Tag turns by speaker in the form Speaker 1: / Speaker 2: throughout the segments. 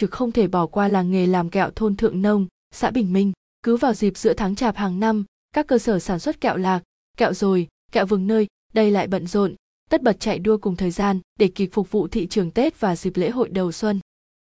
Speaker 1: trực không thể bỏ qua làng nghề làm kẹo thôn Thượng Nông, xã Bình Minh. Cứ vào dịp giữa tháng chạp hàng năm, các cơ sở sản xuất kẹo lạc, kẹo rồi, kẹo vừng nơi, đây lại bận rộn, tất bật chạy đua cùng thời gian để kịp phục vụ thị trường Tết và dịp lễ hội đầu xuân.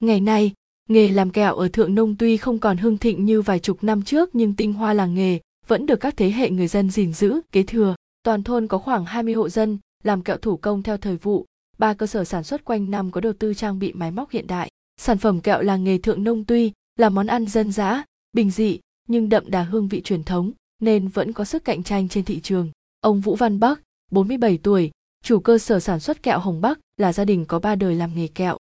Speaker 1: Ngày nay, nghề làm kẹo ở Thượng Nông tuy không còn hưng thịnh như vài chục năm trước nhưng tinh hoa làng nghề vẫn được các thế hệ người dân gìn giữ, kế thừa. Toàn thôn có khoảng 20 hộ dân làm kẹo thủ công theo thời vụ, ba cơ sở sản xuất quanh năm có đầu tư trang bị máy móc hiện đại. Sản phẩm kẹo làng nghề Thượng Nông tuy là món ăn dân dã, bình dị nhưng đậm đà hương vị truyền thống nên vẫn có sức cạnh tranh trên thị trường. Ông Vũ Văn Bắc, 47 tuổi, chủ cơ sở sản xuất kẹo Hồng Bắc là gia đình có ba đời làm nghề kẹo.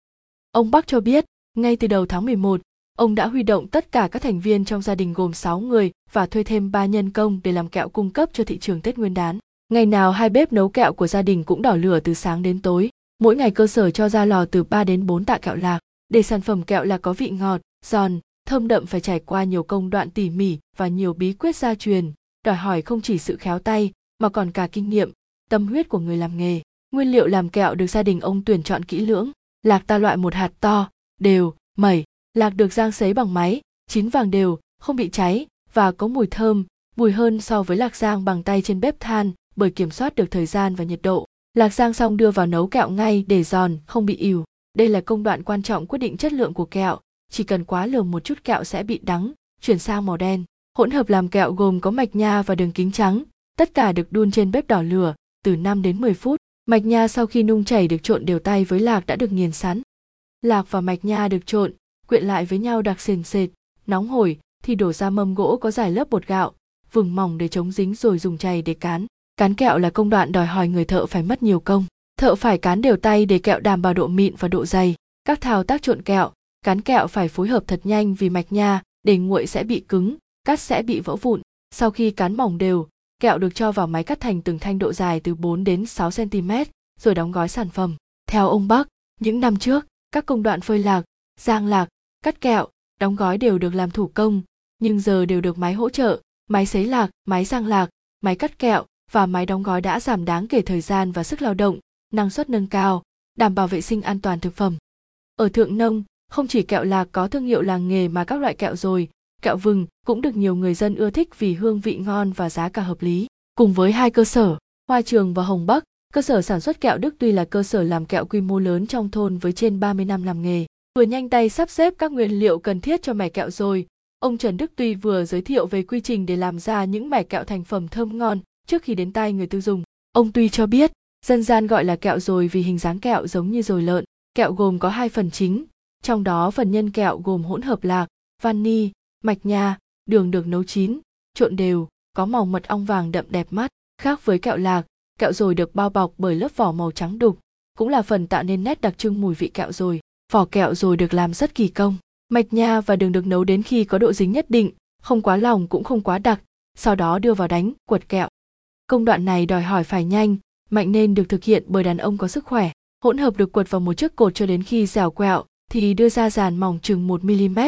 Speaker 1: Ông Bắc cho biết, ngay từ đầu tháng 11, ông đã huy động tất cả các thành viên trong gia đình gồm 6 người và thuê thêm 3 nhân công để làm kẹo cung cấp cho thị trường Tết Nguyên đán. Ngày nào hai bếp nấu kẹo của gia đình cũng đỏ lửa từ sáng đến tối. Mỗi ngày cơ sở cho ra lò từ 3 đến 4 tạ kẹo lạc. Để sản phẩm kẹo là có vị ngọt, giòn, thơm đậm phải trải qua nhiều công đoạn tỉ mỉ và nhiều bí quyết gia truyền, đòi hỏi không chỉ sự khéo tay mà còn cả kinh nghiệm, tâm huyết của người làm nghề. Nguyên liệu làm kẹo được gia đình ông tuyển chọn kỹ lưỡng, lạc ta loại một hạt to, đều, mẩy, lạc được rang sấy bằng máy, chín vàng đều, không bị cháy và có mùi thơm, mùi hơn so với lạc rang bằng tay trên bếp than bởi kiểm soát được thời gian và nhiệt độ. Lạc rang xong đưa vào nấu kẹo ngay để giòn, không bị ỉu. Đây là công đoạn quan trọng quyết định chất lượng của kẹo, chỉ cần quá lường một chút kẹo sẽ bị đắng, chuyển sang màu đen. Hỗn hợp làm kẹo gồm có mạch nha và đường kính trắng, tất cả được đun trên bếp đỏ lửa từ 5 đến 10 phút. Mạch nha sau khi nung chảy được trộn đều tay với lạc đã được nghiền sẵn. Lạc và mạch nha được trộn, quyện lại với nhau đặc sền sệt, nóng hổi thì đổ ra mâm gỗ có dài lớp bột gạo, vừng mỏng để chống dính rồi dùng chày để cán. Cán kẹo là công đoạn đòi hỏi người thợ phải mất nhiều công. Thợ phải cán đều tay để kẹo đảm bảo độ mịn và độ dày. Các thao tác trộn kẹo, cán kẹo phải phối hợp thật nhanh vì mạch nha để nguội sẽ bị cứng cắt sẽ bị vỡ vụn. Sau khi cán mỏng đều kẹo được cho vào máy cắt thành từng thanh độ dài từ 4 đến 6 cm rồi đóng gói sản phẩm. Theo ông Bắc những năm trước các công đoạn phơi lạc giang lạc cắt kẹo đóng gói đều được làm thủ công nhưng giờ đều được máy hỗ trợ máy sấy lạc máy giang lạc máy cắt kẹo và máy đóng gói đã giảm đáng kể thời gian và sức lao động năng suất nâng cao đảm bảo vệ sinh an toàn thực phẩm ở thượng nông không chỉ kẹo lạc có thương hiệu làng nghề mà các loại kẹo rồi, kẹo vừng cũng được nhiều người dân ưa thích vì hương vị ngon và giá cả hợp lý. Cùng với hai cơ sở, Hoa Trường và Hồng Bắc, cơ sở sản xuất kẹo Đức tuy là cơ sở làm kẹo quy mô lớn trong thôn với trên 30 năm làm nghề. Vừa nhanh tay sắp xếp các nguyên liệu cần thiết cho mẻ kẹo rồi, ông Trần Đức Tuy vừa giới thiệu về quy trình để làm ra những mẻ kẹo thành phẩm thơm ngon trước khi đến tay người tiêu dùng. Ông Tuy cho biết, dân gian gọi là kẹo rồi vì hình dáng kẹo giống như rồi lợn. Kẹo gồm có hai phần chính, trong đó phần nhân kẹo gồm hỗn hợp lạc, vani, mạch nha, đường được nấu chín, trộn đều, có màu mật ong vàng đậm đẹp mắt. Khác với kẹo lạc, kẹo rồi được bao bọc bởi lớp vỏ màu trắng đục, cũng là phần tạo nên nét đặc trưng mùi vị kẹo rồi. Vỏ kẹo rồi được làm rất kỳ công. Mạch nha và đường được nấu đến khi có độ dính nhất định, không quá lỏng cũng không quá đặc, sau đó đưa vào đánh, quật kẹo. Công đoạn này đòi hỏi phải nhanh, mạnh nên được thực hiện bởi đàn ông có sức khỏe. Hỗn hợp được quật vào một chiếc cột cho đến khi dẻo quẹo, thì đưa ra dàn mỏng chừng 1 mm,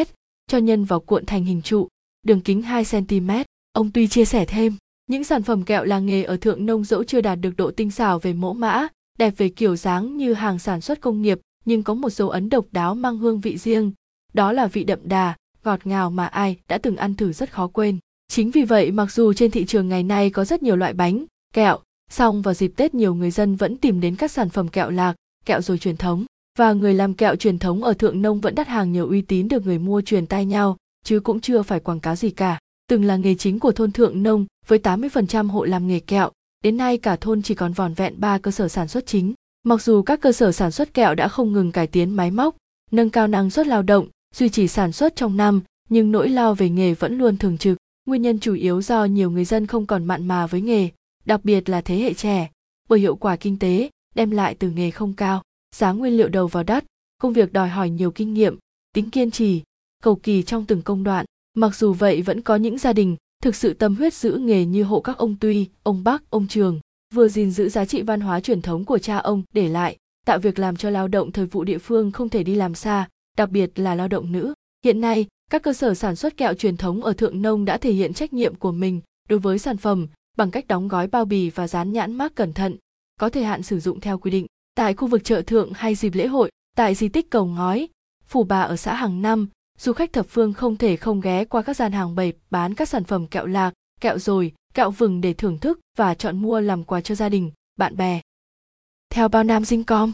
Speaker 1: cho nhân vào cuộn thành hình trụ, đường kính 2 cm. Ông Tuy chia sẻ thêm, những sản phẩm kẹo làng nghề ở thượng nông dẫu chưa đạt được độ tinh xảo về mẫu mã, đẹp về kiểu dáng như hàng sản xuất công nghiệp, nhưng có một dấu ấn độc đáo mang hương vị riêng, đó là vị đậm đà, ngọt ngào mà ai đã từng ăn thử rất khó quên. Chính vì vậy mặc dù trên thị trường ngày nay có rất nhiều loại bánh, kẹo, song vào dịp Tết nhiều người dân vẫn tìm đến các sản phẩm kẹo lạc, kẹo rồi truyền thống và người làm kẹo truyền thống ở thượng nông vẫn đắt hàng nhiều uy tín được người mua truyền tay nhau, chứ cũng chưa phải quảng cáo gì cả. Từng là nghề chính của thôn thượng nông với 80% hộ làm nghề kẹo, đến nay cả thôn chỉ còn vòn vẹn 3 cơ sở sản xuất chính. Mặc dù các cơ sở sản xuất kẹo đã không ngừng cải tiến máy móc, nâng cao năng suất lao động, duy trì sản xuất trong năm, nhưng nỗi lo về nghề vẫn luôn thường trực. Nguyên nhân chủ yếu do nhiều người dân không còn mặn mà với nghề, đặc biệt là thế hệ trẻ, bởi hiệu quả kinh tế đem lại từ nghề không cao giá nguyên liệu đầu vào đắt công việc đòi hỏi nhiều kinh nghiệm tính kiên trì cầu kỳ trong từng công đoạn. Mặc dù vậy vẫn có những gia đình thực sự tâm huyết giữ nghề như hộ các ông tuy ông bắc ông trường vừa gìn giữ giá trị văn hóa truyền thống của cha ông để lại tạo việc làm cho lao động thời vụ địa phương không thể đi làm xa đặc biệt là lao động nữ. Hiện nay các cơ sở sản xuất kẹo truyền thống ở thượng nông đã thể hiện trách nhiệm của mình đối với sản phẩm bằng cách đóng gói bao bì và dán nhãn mác cẩn thận, có thời hạn sử dụng theo quy định. Tại khu vực chợ thượng hay dịp lễ hội, tại di tích cầu ngói, phủ bà ở xã hàng năm, du khách thập phương không thể không ghé qua các gian hàng bày bán các sản phẩm kẹo lạc, kẹo rồi kẹo vừng để thưởng thức và chọn mua làm quà cho gia đình, bạn bè. Theo bao nam dinh com